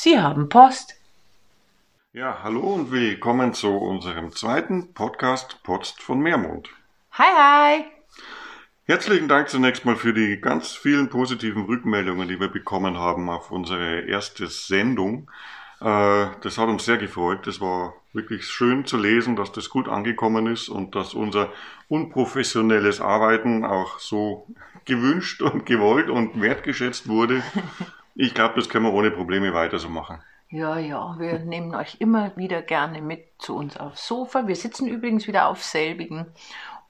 Sie haben Post. Ja, hallo und willkommen zu unserem zweiten Podcast Post von Meermond. Hi, hi. Herzlichen Dank zunächst mal für die ganz vielen positiven Rückmeldungen, die wir bekommen haben auf unsere erste Sendung. Äh, das hat uns sehr gefreut. Es war wirklich schön zu lesen, dass das gut angekommen ist und dass unser unprofessionelles Arbeiten auch so gewünscht und gewollt und wertgeschätzt wurde. Ich glaube, das können wir ohne Probleme weiter so machen. Ja, ja, wir nehmen euch immer wieder gerne mit zu uns aufs Sofa. Wir sitzen übrigens wieder auf selbigen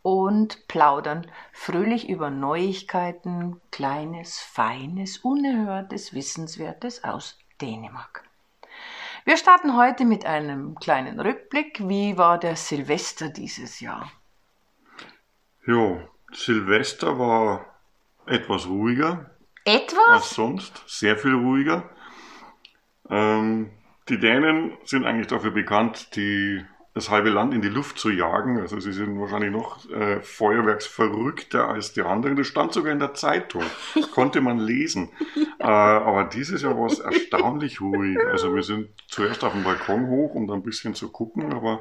und plaudern fröhlich über Neuigkeiten, Kleines, Feines, Unerhörtes, Wissenswertes aus Dänemark. Wir starten heute mit einem kleinen Rückblick. Wie war der Silvester dieses Jahr? Jo, Silvester war etwas ruhiger Etwas? als sonst, sehr viel ruhiger. Ähm, die Dänen sind eigentlich dafür bekannt, die das halbe Land in die Luft zu jagen. Also sie sind wahrscheinlich noch äh, feuerwerksverrückter als die anderen. Das stand sogar in der Zeitung, konnte man lesen. Äh, aber dieses Jahr war es erstaunlich ruhig. Also wir sind zuerst auf dem Balkon hoch, um da ein bisschen zu gucken, aber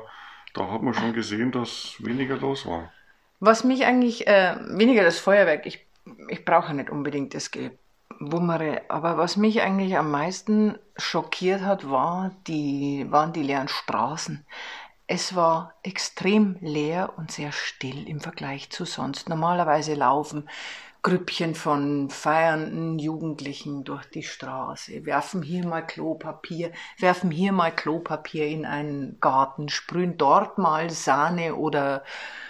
da hat man schon gesehen, dass weniger los war. Was mich eigentlich, äh, weniger das Feuerwerk, ich, ich brauche nicht unbedingt das Gewummere, aber was mich eigentlich am meisten schockiert hat, war die, waren die leeren Straßen. Es war extrem leer und sehr still im Vergleich zu sonst. Normalerweise laufen Grüppchen von feiernden Jugendlichen durch die Straße, werfen hier mal Klopapier, werfen hier mal Klopapier in einen Garten, sprühen dort mal Sahne oder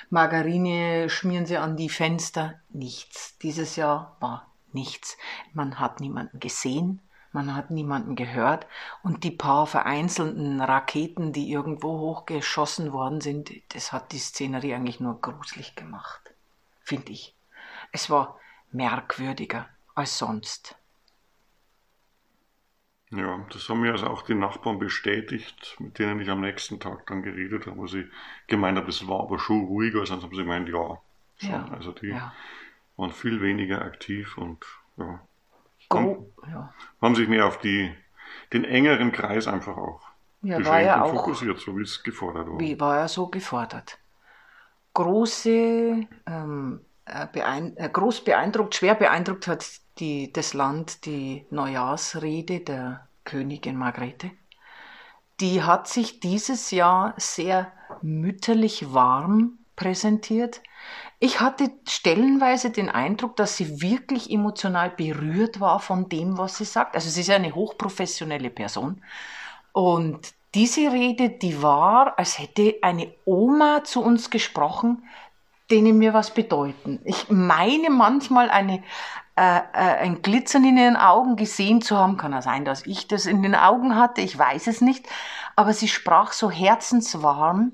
Margarine, schmieren sie an die Fenster. Nichts. Dieses Jahr war nichts. Man hat niemanden gesehen, man hat niemanden gehört und die paar vereinzelten Raketen, die irgendwo hochgeschossen worden sind, das hat die Szenerie eigentlich nur gruselig gemacht, finde ich. Es war merkwürdiger als sonst. Ja, das haben mir also auch die Nachbarn bestätigt, mit denen ich am nächsten Tag dann geredet habe, wo sie gemeint haben, es war aber schon ruhiger, sonst haben sie gemeint, ja, schon. Ja, also die ja. Waren viel weniger aktiv und ja, Gro ja. haben sich mehr auf die, den engeren Kreis einfach auch Ja, war ja auch- fokussiert, so wie es gefordert war. Wie war er so gefordert? Große, ähm, äh, beein äh, groß beeindruckt, schwer beeindruckt hat die, das Land die Neujahrsrede der Königin Margrethe. Die hat sich dieses Jahr sehr mütterlich warm präsentiert. Ich hatte stellenweise den Eindruck, dass sie wirklich emotional berührt war von dem, was sie sagt. Also sie ist eine hochprofessionelle Person. Und diese Rede, die war, als hätte eine Oma zu uns gesprochen, denen mir was bedeuten. Ich meine manchmal eine, äh, äh, ein Glitzern in ihren Augen gesehen zu haben. Kann ja sein, dass ich das in den Augen hatte, ich weiß es nicht. Aber sie sprach so herzenswarm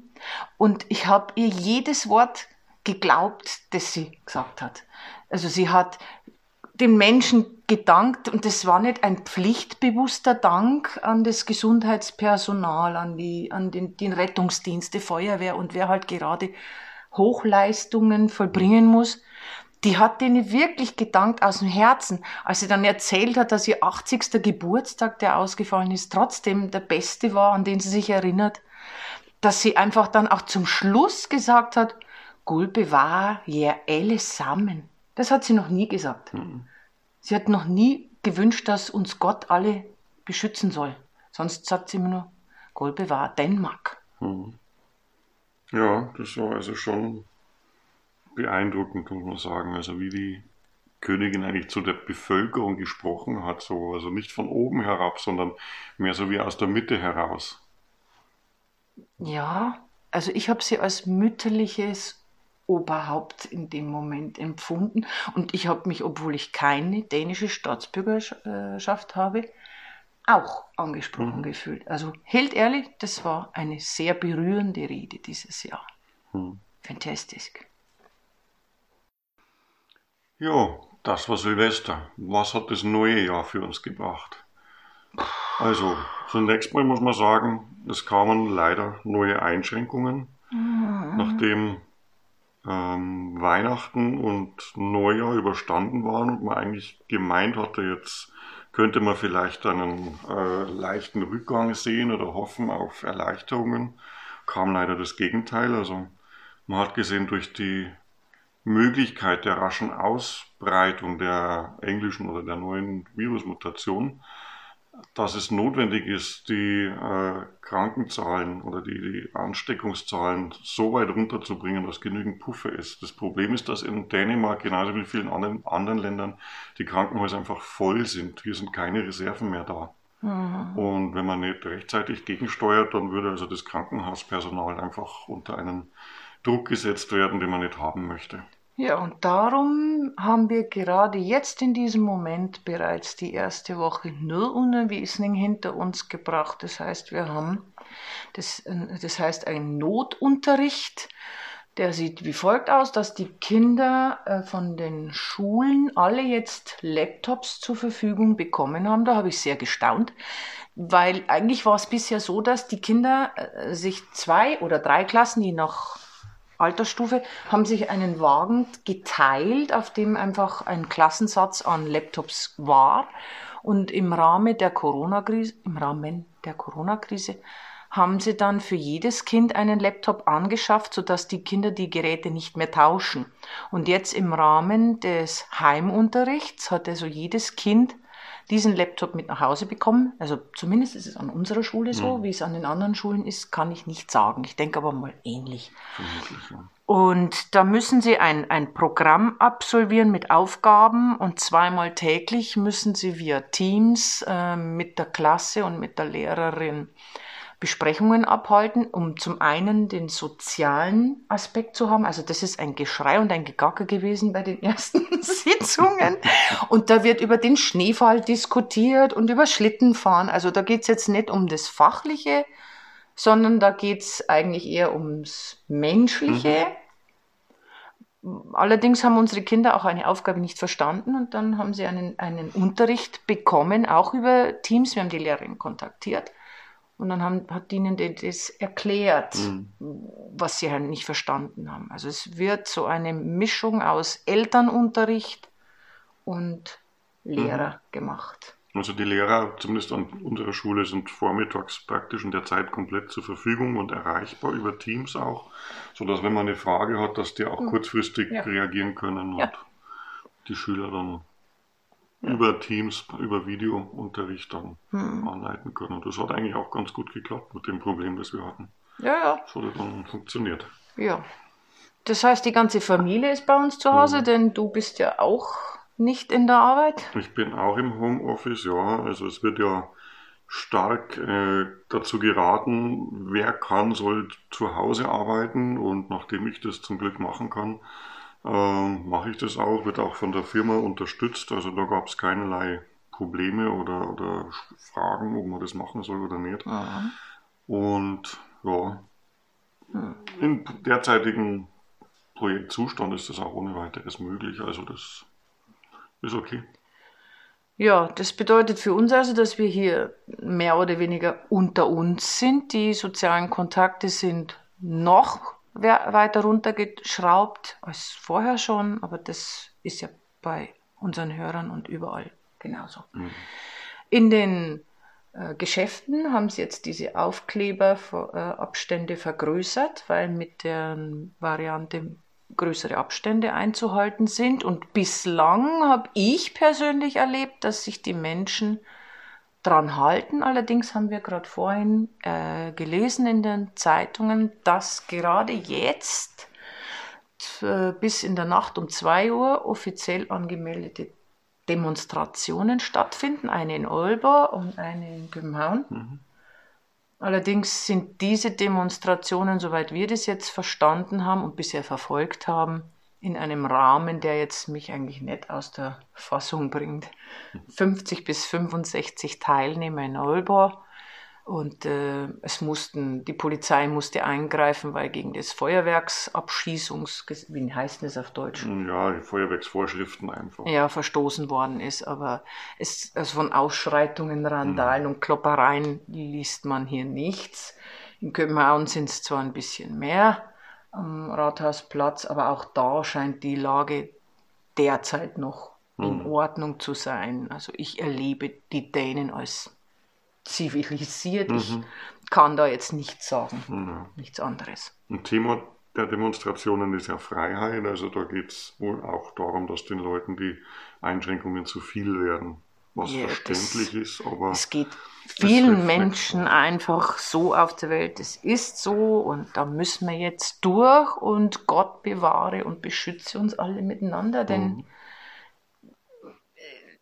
und ich habe ihr jedes Wort geglaubt, das sie gesagt hat. Also sie hat den Menschen gedankt und das war nicht ein pflichtbewusster Dank an das Gesundheitspersonal, an, die, an den, den Rettungsdienst, die Feuerwehr und wer halt gerade Hochleistungen vollbringen muss. Die hat denen wirklich gedankt aus dem Herzen, als sie dann erzählt hat, dass ihr 80. Geburtstag, der ausgefallen ist, trotzdem der beste war, an den sie sich erinnert, dass sie einfach dann auch zum Schluss gesagt hat, Gud bewahr ihr alle sammen. Das hat sie noch nie gesagt. Sie hat noch nie gewünscht, dass uns Gott alle beschützen soll. Sonst sagt sie immer nur, Gott bewahr Dänemark. Mhm. Ja, das war also schon beeindruckend, muss man sagen. Also wie die Königin eigentlich zu der Bevölkerung gesprochen hat, so, also nicht von oben herab, sondern mehr so wie aus der Mitte heraus. Ja, also ich habe sie als mütterliches Oberhaupt in dem Moment empfunden und ich habe mich, obwohl ich keine dänische Staatsbürgerschaft habe, auch angesprochen Mhm. gefühlt. Also hält ehrlich, das war eine sehr berührende Rede dieses Jahr. Hm. Fantastisch. Ja, das war Silvester. Was hat das neue Jahr für uns gebracht? Also, zunächst mal muss man sagen, es kamen leider neue Einschränkungen, nachdem ähm, Weihnachten und Neujahr überstanden waren und man eigentlich gemeint hatte, jetzt könnte man vielleicht einen äh, leichten Rückgang sehen oder hoffen auf Erleichterungen. Kam leider das Gegenteil. Also man hat gesehen, durch die Möglichkeit der raschen Ausbreitung der englischen oder der neuen Virusmutation, dass es notwendig ist, die äh, Krankenzahlen oder die, die Ansteckungszahlen so weit runterzubringen, dass genügend Puffer ist. Das Problem ist, dass in Dänemark genauso wie in vielen anderen, anderen Ländern die Krankenhäuser einfach voll sind. Hier sind keine Reserven mehr da. Mhm. Und wenn man nicht rechtzeitig gegensteuert, dann würde also das Krankenhauspersonal einfach unter einen Druck gesetzt werden, den man nicht haben möchte. Ja, und darum haben wir gerade jetzt in diesem Moment bereits die erste Woche Nulluntervisning hinter uns gebracht. Das heißt, wir haben, das, das heißt, ein Notunterricht, der sieht wie folgt aus, dass die Kinder äh, von den Schulen alle jetzt Laptops zur Verfügung bekommen haben. Da habe ich sehr gestaunt, weil eigentlich war es bisher so, dass die Kinder äh, sich zwei oder drei Klassen, die noch Altersstufe, haben sich einen Wagen geteilt, auf dem einfach ein Klassensatz an Laptops war. Und im Rahmen der Corona-Krise, im Rahmen der Corona-Krise haben sie dann für jedes Kind einen Laptop angeschafft, sodass die Kinder die Geräte nicht mehr tauschen. Und jetzt im Rahmen des Heimunterrichts hat also jedes Kind diesen Laptop mit nach Hause bekommen. Also zumindest ist es an unserer Schule so. Mhm. Wie es an den anderen Schulen ist, kann ich nicht sagen. Ich denke aber mal ähnlich. Und da müssen Sie ein, ein Programm absolvieren mit Aufgaben und zweimal täglich müssen Sie via Teams äh, mit der Klasse und mit der Lehrerin Besprechungen abhalten, um zum einen den sozialen Aspekt zu haben. Also das ist ein Geschrei und ein Gegacker gewesen bei den ersten Sitzungen. Und da wird über den Schneefall diskutiert und über Schlittenfahren. Also da geht es jetzt nicht um das Fachliche, sondern da geht es eigentlich eher ums Menschliche. Mhm. Allerdings haben unsere Kinder auch eine Aufgabe nicht verstanden und dann haben sie einen, einen Unterricht bekommen, auch über Teams. Wir haben die Lehrerin kontaktiert und dann haben, hat ihnen das erklärt, mhm. was sie halt nicht verstanden haben. Also es wird so eine Mischung aus Elternunterricht und Lehrer mhm. gemacht. Also die Lehrer, zumindest an unserer Schule, sind vormittags praktisch in der Zeit komplett zur Verfügung und erreichbar über Teams auch, sodass wenn man eine Frage hat, dass die auch mhm. kurzfristig ja. reagieren können und ja. die Schüler dann über Teams, über Videounterricht dann hm. anleiten können. Und das hat eigentlich auch ganz gut geklappt mit dem Problem, das wir hatten. Ja, ja. Das hat dann funktioniert. Ja. Das heißt, die ganze Familie ist bei uns zu Hause, hm. denn du bist ja auch nicht in der Arbeit? Ich bin auch im Homeoffice, ja. Also es wird ja stark äh, dazu geraten, wer kann, soll zu Hause arbeiten. Und nachdem ich das zum Glück machen kann, ähm, mache ich das auch, wird auch von der Firma unterstützt. Also da gab es keinerlei Probleme oder, oder Fragen, ob man das machen soll oder nicht. Aha. Und ja, hm. im derzeitigen Projektzustand ist das auch ohne weiteres möglich. Also das ist okay. Ja, das bedeutet für uns also, dass wir hier mehr oder weniger unter uns sind. Die sozialen Kontakte sind noch weiter runtergeschraubt als vorher schon, aber das ist ja bei unseren Hörern und überall genauso. Mhm. In den äh, Geschäften haben sie jetzt diese Aufkleberabstände äh, vergrößert, weil mit der Variante größere Abstände einzuhalten sind. Und bislang habe ich persönlich erlebt, dass sich die Menschen dran halten. Allerdings haben wir gerade vorhin äh, gelesen in den Zeitungen, dass gerade jetzt äh, bis in der Nacht um 2 Uhr offiziell angemeldete Demonstrationen stattfinden. Eine in Olba und eine in Gümhauen. Mhm. Allerdings sind diese Demonstrationen, soweit wir das jetzt verstanden haben und bisher verfolgt haben, in einem Rahmen, der jetzt mich eigentlich nicht aus der Fassung bringt. 50 bis 65 Teilnehmer in Olbor und äh, es mussten, die Polizei musste eingreifen, weil gegen das Feuerwerksabschießungs, wie heißt das auf Deutsch? Ja, die Feuerwerksvorschriften einfach. Ja, verstoßen worden ist, aber es, also von Ausschreitungen, Randalen mhm. und Kloppereien liest man hier nichts. In Köpenhagen sind es zwar ein bisschen mehr, am Rathausplatz, aber auch da scheint die Lage derzeit noch in mhm. Ordnung zu sein. Also ich erlebe die Dänen als zivilisiert. Mhm. Ich kann da jetzt nichts sagen, mhm. nichts anderes. Ein Thema der Demonstrationen ist ja Freiheit. Also da geht es wohl auch darum, dass den Leuten die Einschränkungen zu viel werden. Was ja, verständlich das, ist, aber. Es geht vielen Menschen einfach so auf der Welt. Es ist so und da müssen wir jetzt durch und Gott bewahre und beschütze uns alle miteinander, denn mhm.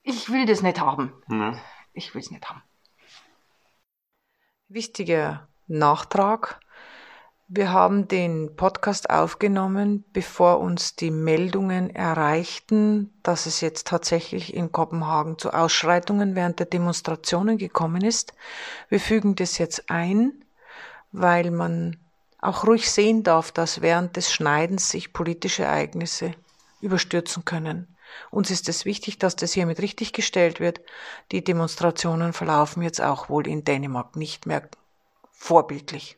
ich will das nicht haben. Mhm. Ich will es nicht haben. Wichtiger Nachtrag. Wir haben den Podcast aufgenommen, bevor uns die Meldungen erreichten, dass es jetzt tatsächlich in Kopenhagen zu Ausschreitungen während der Demonstrationen gekommen ist. Wir fügen das jetzt ein, weil man auch ruhig sehen darf, dass während des Schneidens sich politische Ereignisse überstürzen können. Uns ist es wichtig, dass das hiermit richtig gestellt wird. Die Demonstrationen verlaufen jetzt auch wohl in Dänemark nicht mehr vorbildlich.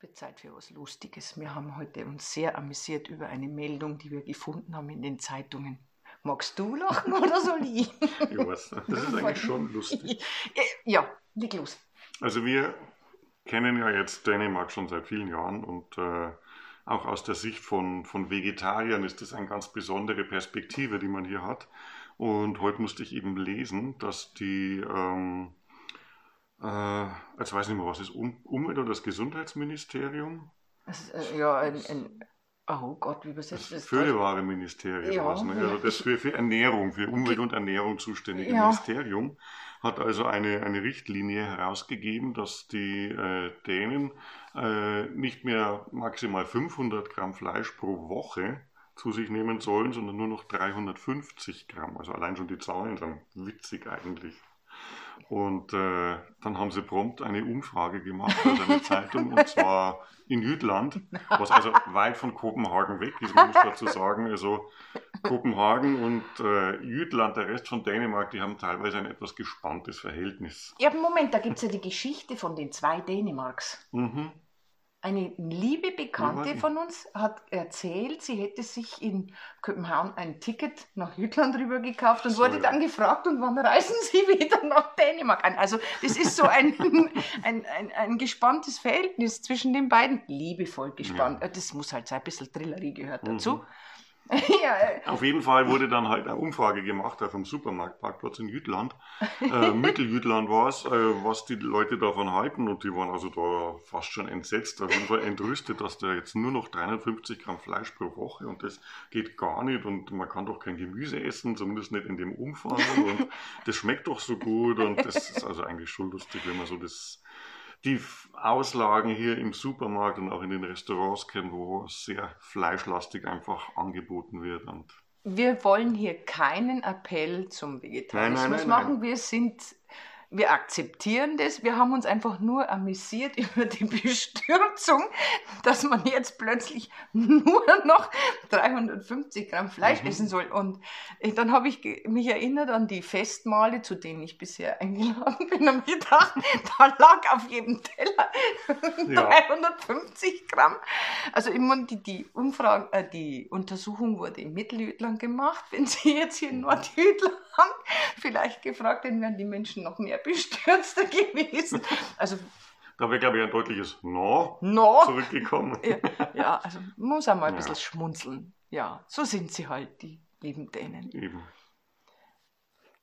Wird Zeit für was Lustiges. Wir haben heute uns sehr amüsiert über eine Meldung, die wir gefunden haben in den Zeitungen. Magst du lachen oder soll ich? ich weiß, das ist eigentlich schon lustig. Ja, leg los. Also wir kennen ja jetzt Dänemark schon seit vielen Jahren und äh, auch aus der Sicht von, von Vegetariern ist das eine ganz besondere Perspektive, die man hier hat. Und heute musste ich eben lesen, dass die ähm, äh, jetzt weiß ich nicht mehr, was ist um Umwelt- oder das Gesundheitsministerium? Das ist, äh, ja, ein, ein, oh Gott, wie übersetzt das? Das Föderware-Ministerium, ja, was, ne? also das für, für Ernährung, für Umwelt und Ernährung zuständige ja. Ministerium hat also eine, eine Richtlinie herausgegeben, dass die äh, Dänen äh, nicht mehr maximal 500 Gramm Fleisch pro Woche zu sich nehmen sollen, sondern nur noch 350 Gramm. Also allein schon die Zahlen sind witzig eigentlich. Und äh, dann haben sie prompt eine Umfrage gemacht für seine Zeitung, und zwar in Jütland, was also weit von Kopenhagen weg ist, muss dazu sagen. Also Kopenhagen und äh, Jütland, der Rest von Dänemark, die haben teilweise ein etwas gespanntes Verhältnis. Ja, Moment, da gibt es ja die Geschichte von den zwei Dänemarks. Mhm. Eine liebe Bekannte von uns hat erzählt, sie hätte sich in Kopenhagen ein Ticket nach Jütland rüber gekauft und so, wurde dann gefragt, und wann reisen Sie wieder nach Dänemark an? Also das ist so ein, ein, ein, ein, gespanntes Verhältnis zwischen den beiden. Liebevoll gespannt. Ja. Das muss halt sein, ein bisschen Trillerie gehört dazu. Mhm. ja. Auf jeden Fall wurde dann halt eine Umfrage gemacht auf dem Supermarktparkplatz in Jütland. Äh, Mitteljütland war es, äh, was die Leute davon halten und die waren also da fast schon entsetzt, auf jeden Fall entrüstet, dass da jetzt nur noch 350 Gramm Fleisch pro Woche und das geht gar nicht und man kann doch kein Gemüse essen, zumindest nicht in dem Umfang und das schmeckt doch so gut und das ist also eigentlich schon lustig, wenn man so das die Auslagen hier im Supermarkt und auch in den Restaurants kennen, wo sehr fleischlastig einfach angeboten wird. Und wir wollen hier keinen Appell zum Vegetarismus nein, nein, nein, machen. Wir sind wir akzeptieren das. Wir haben uns einfach nur amüsiert über die Bestürzung, dass man jetzt plötzlich nur noch 350 Gramm Fleisch mhm. essen soll. Und dann habe ich mich erinnert an die Festmale, zu denen ich bisher eingeladen bin, und gedacht, da lag auf jedem Teller ja. 350 Gramm. Also immer die, die Umfrage, äh, die Untersuchung wurde in Mitteljütland gemacht. Wenn Sie jetzt hier in Nordjütland vielleicht gefragt, dann wären die Menschen noch mehr bestürzter gewesen. Also da wäre, glaube ich, ein deutliches No, no. zurückgekommen. Ja, ja, also muss auch mal ein bisschen schmunzeln. Ja, so sind sie halt, die lieben Dänen. Eben.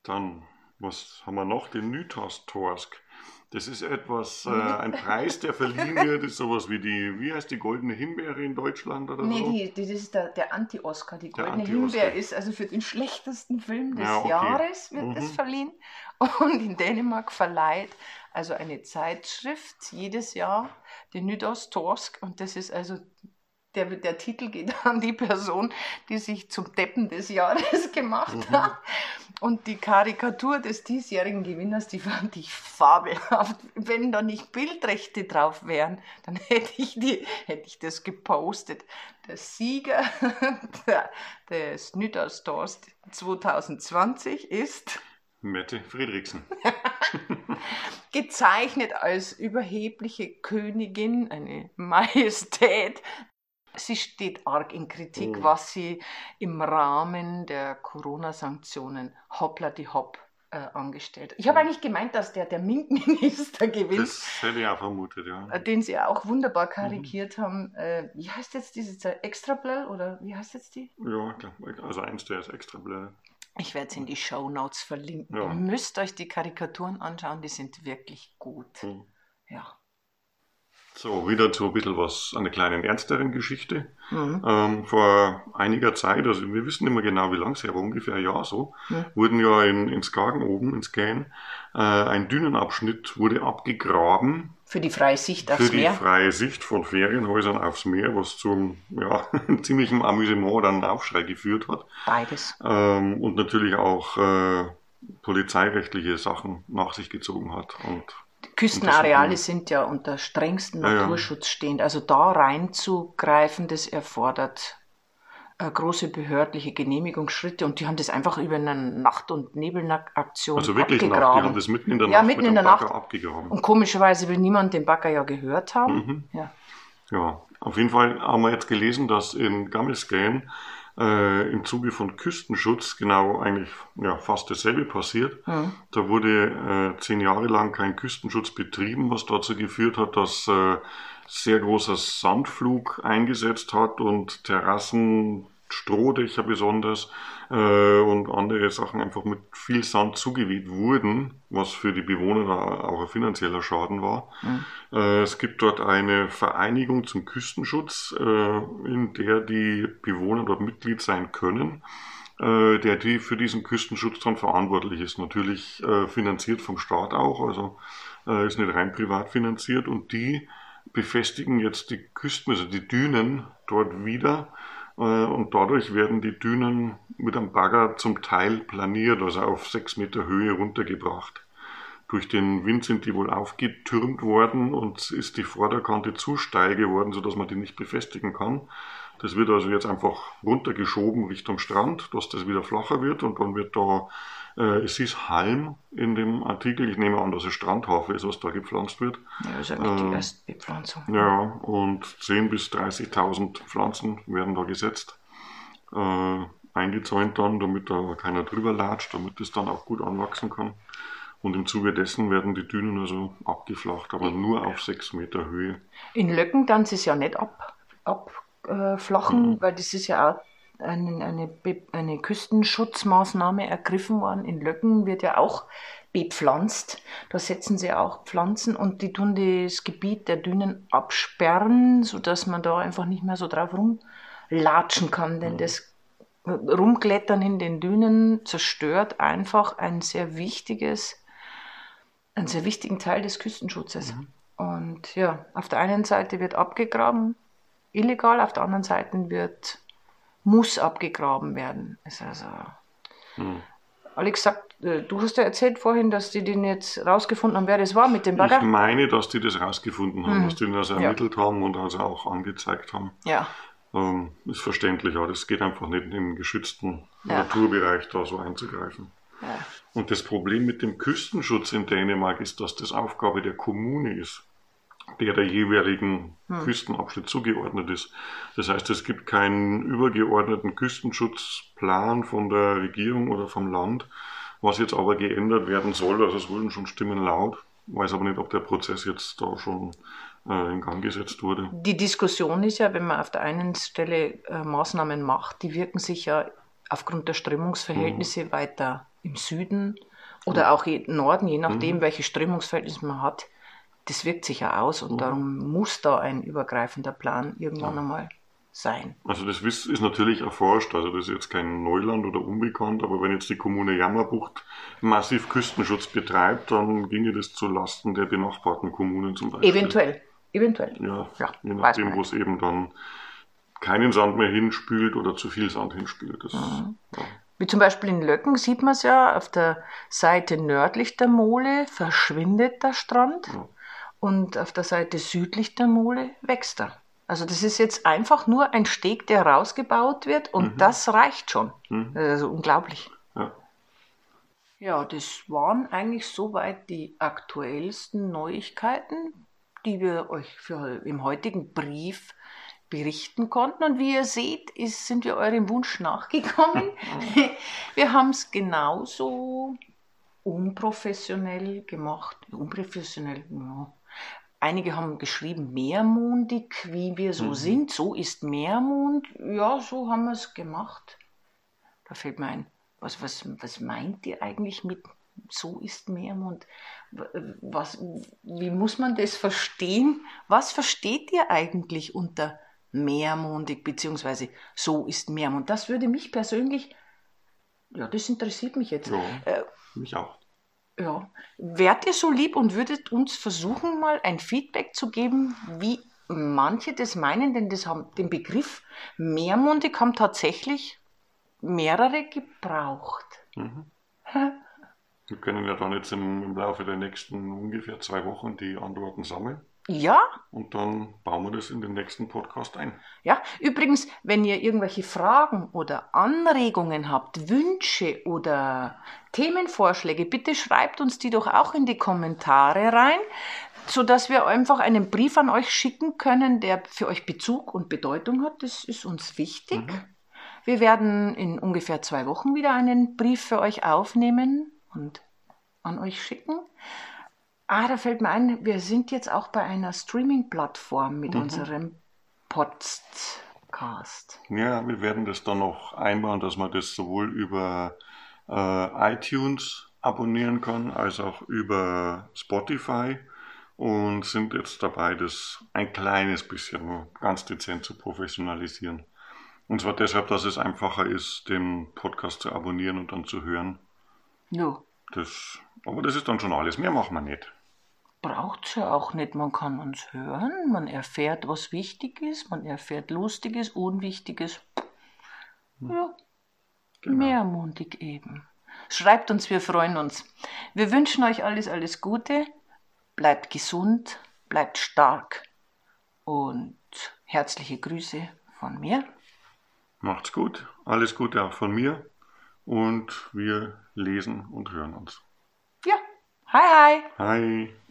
Dann, was haben wir noch? Den Nytas Torsk. Das ist etwas, äh, ein Preis, der verliehen wird, ist sowas wie die, wie heißt die goldene Himbeere in Deutschland oder nee, so? Nee, das ist der, der Anti-Oscar. Die goldene Himbeere ist also für den schlechtesten Film des ja, okay. Jahres wird mhm. das verliehen. Und in Dänemark verleiht also eine Zeitschrift jedes Jahr den Nytårstorsk und das ist also der, der Titel geht an die Person, die sich zum Deppen des Jahres gemacht mhm. hat. Und die Karikatur des diesjährigen Gewinners, die fand ich fabelhaft. Wenn da nicht Bildrechte drauf wären, dann hätte ich, die, hätte ich das gepostet. Der Sieger des Nytårsstars 2020 ist Mette Friedrichsen. Gezeichnet als überhebliche Königin, eine Majestät, Sie steht arg in Kritik, Oh. was sie im Rahmen der Corona-Sanktionen hoppla die hopp äh, angestellt hat. Ich habe eigentlich gemeint, dass der der MINT-Minister gewinnt. Das hätte ich auch vermutet, ja. äh, den sie auch Mhm. wunderbar karikiert haben. Äh, wie heißt jetzt diese Zeit? Extrablell oder wie heißt jetzt die? Ja. Also eins, der ist extra blöd. Ich werde es in die Show Notes verlinken. Ja. Ihr müsst euch die Karikaturen anschauen, die sind wirklich gut. Hm. Ja. So, wieder zu ein bisschen was, einer kleinen ernsteren Geschichte. Mhm. Ähm, vor einiger Zeit, also wir wissen nicht mehr genau, wie lang es her war, ungefähr ein Jahr so, Ja. wurden ja in, in Skagen oben, in Skagen, äh, ein Dünenabschnitt wurde abgegraben Für die freie Sicht für aufs die Meer. freie Sicht von Ferienhäusern aufs Meer, was zum ja, ziemlichem Amüsement oder einen Aufschrei geführt hat. Beides. Ähm, und natürlich auch äh, polizeirechtliche Sachen nach sich gezogen hat. Und Küstenareale das- sind ja unter strengsten Ja, ja. Naturschutz stehend. Also da reinzugreifen, das erfordert große behördliche Genehmigungsschritte und die haben das einfach über eine Nacht- und Nebelaktion also wirklich Nacht, die abgegraben. haben das mitten in der Ja, Nacht mitten mit in der Bagger Nacht. abgegraben. Und komischerweise will niemand den Bagger ja gehört haben. Mhm. Ja. Ja, auf jeden Fall haben wir jetzt gelesen, dass in Gammelskän äh, im Zuge von Küstenschutz genau eigentlich ja, fast dasselbe passiert. Mhm. Da wurde äh, zehn Jahre lang kein Küstenschutz betrieben, was dazu geführt hat, dass äh, sehr großer Sandflug eingesetzt hat und Terrassen, Strohdächer besonders äh, und andere Sachen einfach mit viel Sand zugeweht wurden, was für die Bewohner auch ein finanzieller Schaden war. Äh, es gibt dort eine Vereinigung zum Küstenschutz, äh, in der die Bewohner dort Mitglied sein können, äh, der die für diesen Küstenschutz dann verantwortlich ist. Natürlich äh, finanziert vom Staat auch, also äh, ist nicht rein privat finanziert und die befestigen jetzt die Küsten, also die Dünen dort wieder äh, und dadurch werden die Dünen mit einem Bagger zum Teil planiert, also auf sechs Meter Höhe runtergebracht. Durch den Wind sind die wohl aufgetürmt worden und ist die Vorderkante zu steil geworden, sodass man die nicht befestigen kann. Das wird also jetzt einfach runtergeschoben Richtung Strand, dass das wieder flacher wird und dann wird da, es ist Halm in dem Artikel, ich nehme an, dass es Strandhafe ist, was da gepflanzt wird. Ja, ist ja nicht die erste Bepflanzung. Ja, und 10.000 bis 30.000 Pflanzen werden da gesetzt, äh, eingezäunt dann, damit da keiner drüber latscht, damit es dann auch gut anwachsen kann. Und im Zuge dessen werden die Dünen also abgeflacht, aber nur auf 6 Meter Höhe. In Löcken dann sie es ja nicht ab, abflachen, Mhm. weil das ist ja auch eine, eine, eine Küstenschutzmaßnahme ergriffen worden. In Löcken wird ja auch bepflanzt. Da setzen sie auch Pflanzen und die tun das Gebiet der Dünen absperren, sodass man da einfach nicht mehr so drauf rumlatschen kann. Denn das Rumklettern in den Dünen zerstört einfach ein sehr wichtiges, einen sehr wichtigen Teil des Küstenschutzes. Und ja, auf der einen Seite wird abgegraben, illegal, auf der anderen Seite wird, muss abgegraben werden. Ist also, Hm. Alex sagt, äh, du hast ja erzählt vorhin, dass die den jetzt rausgefunden haben, wer das war mit dem Ich Bagger. meine, dass die das rausgefunden haben, Mhm. dass die das Ja. ermittelt haben und also auch angezeigt haben. Ja, Ähm, ist verständlich, ja, das geht einfach nicht in den geschützten Ja. Naturbereich da so einzugreifen. ja. Und das Problem mit dem Küstenschutz in Dänemark ist, dass das Aufgabe der Kommune ist, der der jeweiligen Küstenabschnitt zugeordnet ist. Das heißt, es gibt keinen übergeordneten Küstenschutzplan von der Regierung oder vom Land, was jetzt aber geändert werden soll. Also es wurden schon Stimmen laut, weiß aber nicht, ob der Prozess jetzt da schon äh, in Gang gesetzt wurde. Die Diskussion ist ja, wenn man auf der einen Stelle äh, Maßnahmen macht, die wirken sich ja aufgrund der Strömungsverhältnisse weiter im Süden oder auch im Norden, je nachdem, welche Strömungsverhältnisse man hat. Das wirkt sich ja aus und darum muss da ein übergreifender Plan irgendwann einmal sein. Also das ist ist natürlich erforscht, also das ist jetzt kein Neuland oder unbekannt, aber wenn jetzt die Kommune Jammerbucht massiv Küstenschutz betreibt, dann ginge das zu Lasten der benachbarten Kommunen zum Beispiel. Eventuell, eventuell. Ja, Ja, je nachdem, wo es eben dann keinen Sand mehr hinspült oder zu viel Sand hinspült. Das, Mhm. ja. Wie zum Beispiel in Löcken sieht man es ja, auf der Seite nördlich der Mole verschwindet der Strand Ja. Und auf der Seite südlich der Mole wächst er. Also das ist jetzt einfach nur ein Steg, der rausgebaut wird und das reicht schon. Mhm. Also unglaublich. Ja. Ja, das waren eigentlich soweit die aktuellsten Neuigkeiten, die wir euch für im heutigen Brief berichten konnten. Und wie ihr seht, ist, sind wir eurem Wunsch nachgekommen. wir haben es genauso unprofessionell gemacht. Unprofessionell, ja. Einige haben geschrieben, mehrmondig, wie wir so mhm. sind. So ist Mehrmond. Ja, so haben wir es gemacht. Da fällt mir ein, was, was, was meint ihr eigentlich mit so ist Meermond? Was, wie muss man das verstehen? Was versteht ihr eigentlich unter mehrmondig, beziehungsweise so ist Meermond? Das würde mich persönlich, ja, das interessiert mich jetzt. Ja, äh, mich auch. Ja, wärt ihr so lieb und würdet uns versuchen, mal ein Feedback zu geben, wie manche das meinen, denn das haben, den Begriff mehrmondig haben tatsächlich mehrere gebraucht. Mhm. Wir können ja dann jetzt im, im, Laufe der nächsten ungefähr zwei Wochen die Antworten sammeln. Ja. Und dann bauen wir das in den nächsten Podcast ein. Ja, übrigens, wenn ihr irgendwelche Fragen oder Anregungen habt, Wünsche oder Themenvorschläge, bitte schreibt uns die doch auch in die Kommentare rein, sodass wir einfach einen Brief an euch schicken können, der für euch Bezug und Bedeutung hat. Das ist uns wichtig. Mhm. Wir werden in ungefähr zwei Wochen wieder einen Brief für euch aufnehmen und an euch schicken. Ah, da fällt mir ein, wir sind jetzt auch bei einer Streaming-Plattform mit mhm. unserem Podcast. Ja, wir werden das dann noch einbauen, dass man das sowohl über äh, iTunes abonnieren kann, als auch über Spotify und sind jetzt dabei, das ein kleines bisschen nur ganz dezent zu professionalisieren. Und zwar deshalb, dass es einfacher ist, den Podcast zu abonnieren und dann zu hören. Ja. Das, aber das ist dann schon alles. Mehr machen wir nicht. Braucht es ja auch nicht. Man kann uns hören, man erfährt, was wichtig ist, man erfährt Lustiges, Unwichtiges. Hm. Ja. Genau. Mehrmundig eben. Schreibt uns, wir freuen uns. Wir wünschen euch alles, alles Gute. Bleibt gesund, bleibt stark und herzliche Grüße von mir. Macht's gut. Alles Gute auch von mir. Und wir lesen und hören uns. Ja. Hi, hi. Hi.